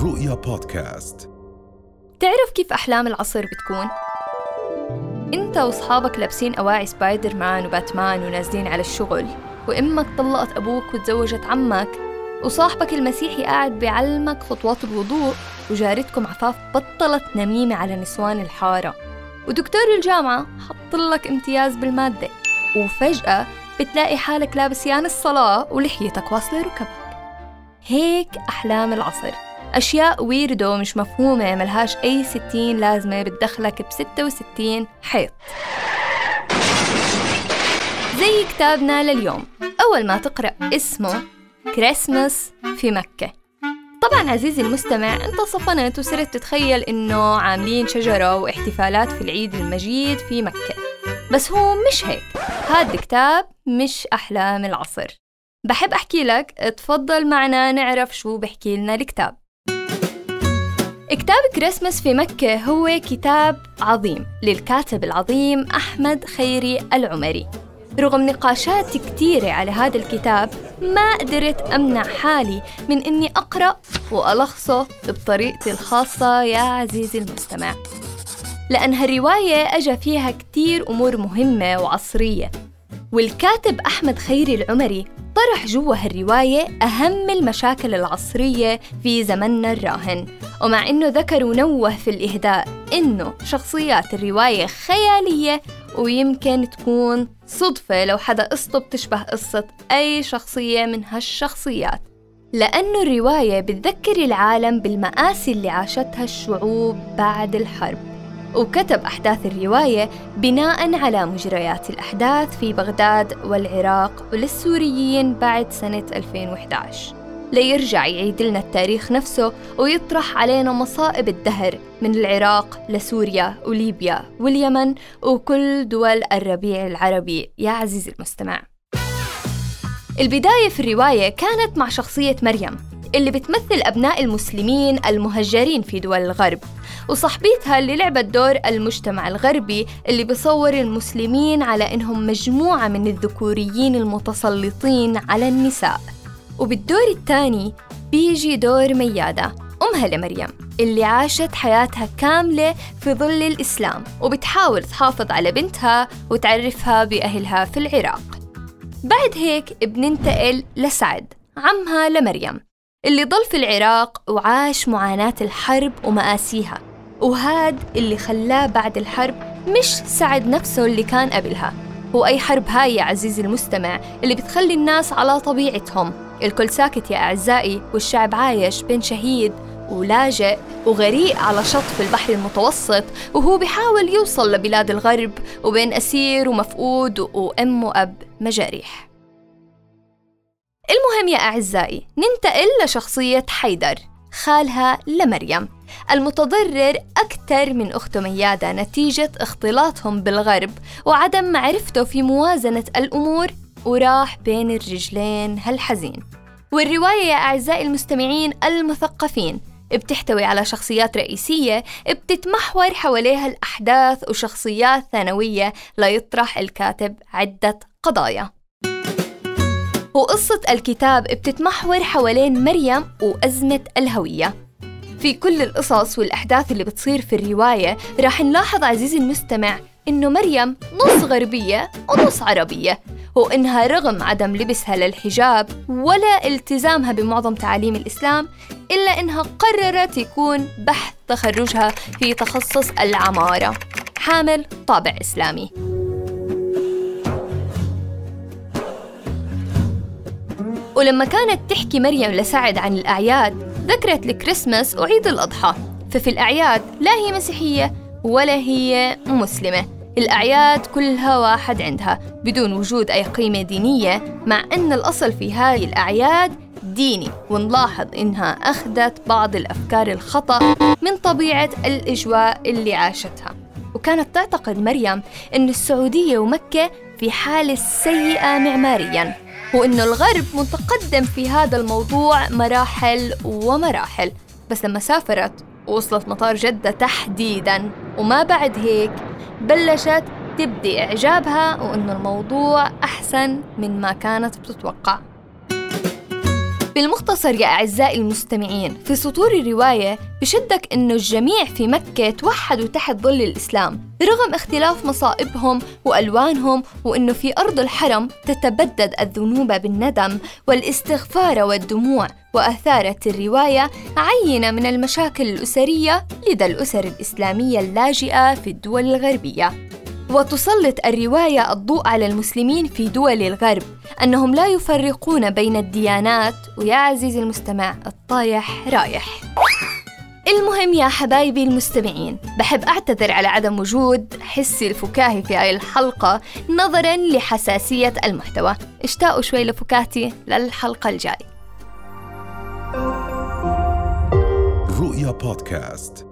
الرؤيا بودكاست. تعرف كيف أحلام العصر بتكون؟ أنت وأصحابك لابسين أواعي سبايدر مان وباتمان ونازلين على الشغل وأمك طلقت أبوك وتزوجت عمك وصاحبك المسيحي قاعد بيعلمك خطوات الوضوء وجارتكم عفاف بطلت نميمة على نسوان الحارة. ودكتور الجامعة حط لك امتياز بالمادة وفجأة بتلاقي حالك لابس يان الصلاة ولحيتك واصلة ركبك. هيك أحلام العصر. أشياء ويردو مش مفهومة ملهاش أي ستين لازمة بتدخلك بستة وستين حيط. زي كتابنا لليوم. أول ما تقرأ اسمه كريسمس في مكة. طبعا عزيزي المستمع أنت صفنت وصرت تتخيل إنه عاملين شجرة واحتفالات في العيد المجيد في مكة. بس هو مش هيك. هذا الكتاب مش أحلام العصر. بحب أحكي لك تفضل معنا نعرف شو بحكي لنا الكتاب. كتاب كريسمس في مكة هو كتاب عظيم للكاتب العظيم أحمد خيري العمري. رغم نقاشات كتيرة على هذا الكتاب ما قدرت أمنع حالي من إني أقرأ وألخصه بطريقتي الخاصة يا عزيزي المستمع. لأن هالرواية أجا فيها كتير أمور مهمة وعصرية. والكاتب أحمد خيري العمري طرح جوا هالرواية أهم المشاكل العصرية في زمننا الراهن. ومع إنه ذكر ونوه في الإهداء إنه شخصيات الرواية خيالية ويمكن تكون صدفة لو حدا قصته بتشبه قصة أي شخصية من هالشخصيات. لأنه الرواية بتذكر العالم بالمآسي اللي عاشتها الشعوب بعد الحرب. وكتب أحداث الرواية بناء على مجريات الأحداث في بغداد والعراق وللسوريين بعد سنة 2011 ليرجع يعيد لنا التاريخ نفسه ويطرح علينا مصائب الدهر من العراق لسوريا وليبيا واليمن وكل دول الربيع العربي. يا عزيزي المستمع. البداية في الرواية كانت مع شخصية مريم. اللي بتمثل أبناء المسلمين المهجرين في دول الغرب وصاحبتها اللي لعبت دور المجتمع الغربي اللي بصور المسلمين على إنهم مجموعة من الذكوريين المتسلطين على النساء. وبالدور الثاني بيجي دور ميادة أمها لمريم اللي عاشت حياتها كاملة في ظل الإسلام وبتحاول تحافظ على بنتها وتعرفها بأهلها في العراق. بعد هيك بننتقل لسعد عمها لمريم. اللي ضل في العراق وعاش معاناة الحرب ومآسيها وهاد اللي خلاه بعد الحرب مش سعد نفسه اللي كان قبلها. هو أي حرب هاي يا عزيزي المستمع اللي بتخلي الناس على طبيعتهم. الكل ساكت يا أعزائي والشعب عايش بين شهيد ولاجئ وغريق على شط البحر المتوسط وهو بيحاول يوصل لبلاد الغرب وبين أسير ومفقود وأم وأب مجاريح. المهم يا أعزائي ننتقل لشخصية حيدر خالها لمريم. المتضرر أكثر من أخته ميادة نتيجة اختلاطهم بالغرب وعدم معرفته في موازنة الأمور وراح بين الرجلين هالحزين. والرواية يا أعزائي المستمعين المثقفين بتحتوي على شخصيات رئيسية بتتمحور حواليها الأحداث وشخصيات ثانوية ليطرح الكاتب عدة قضايا. وقصة الكتاب بتتمحور حوالين مريم وأزمة الهوية. في كل القصص والأحداث اللي بتصير في الرواية راح نلاحظ عزيزي المستمع إنه مريم نص غربية ونص عربية وإنها رغم عدم لبسها للحجاب ولا التزامها بمعظم تعاليم الإسلام إلا إنها قررت يكون بحث تخرجها في تخصص العمارة. حامل طابع إسلامي. ولما كانت تحكي مريم لسعد عن الأعياد ذكرت الكريسماس وعيد الأضحى. ففي الأعياد لا هي مسيحية ولا هي مسلمة. الأعياد كلها واحد عندها بدون وجود أي قيمة دينية مع أن الأصل في هذه الأعياد ديني ونلاحظ إنها أخذت بعض الأفكار الخطأ من طبيعة الإجواء اللي عاشتها. وكانت تعتقد مريم أن السعودية ومكة في حالة سيئة معمارياً. وإنه الغرب متقدم في هذا الموضوع مراحل ومراحل. بس لما سافرت ووصلت مطار جدة تحديداً وما بعد هيك بلشت تبدي إعجابها وإنه الموضوع أحسن من ما كانت بتتوقع. في المختصر يا أعزائي المستمعين في سطور الرواية بشدك إنه الجميع في مكة توحدوا تحت ظل الإسلام رغم اختلاف مصائبهم وألوانهم وإنه في أرض الحرم تتبدد الذنوب بالندم والاستغفار والدموع وأثارت الرواية عينة من المشاكل الأسرية لدى الأسر الإسلامية اللاجئة في الدول الغربية. وتسلط الرواية الضوء على المسلمين في دول الغرب أنهم لا يفرقون بين الديانات. ويا عزيزي المستمع الطايح رايح. المهم يا حبايبي المستمعين بحب أعتذر على عدم وجود حسي الفكاهي في هاي الحلقة نظرا لحساسية المحتوى. اشتاقوا شوي لفكاهتي للحلقة الجاي. رؤيا بودكاست.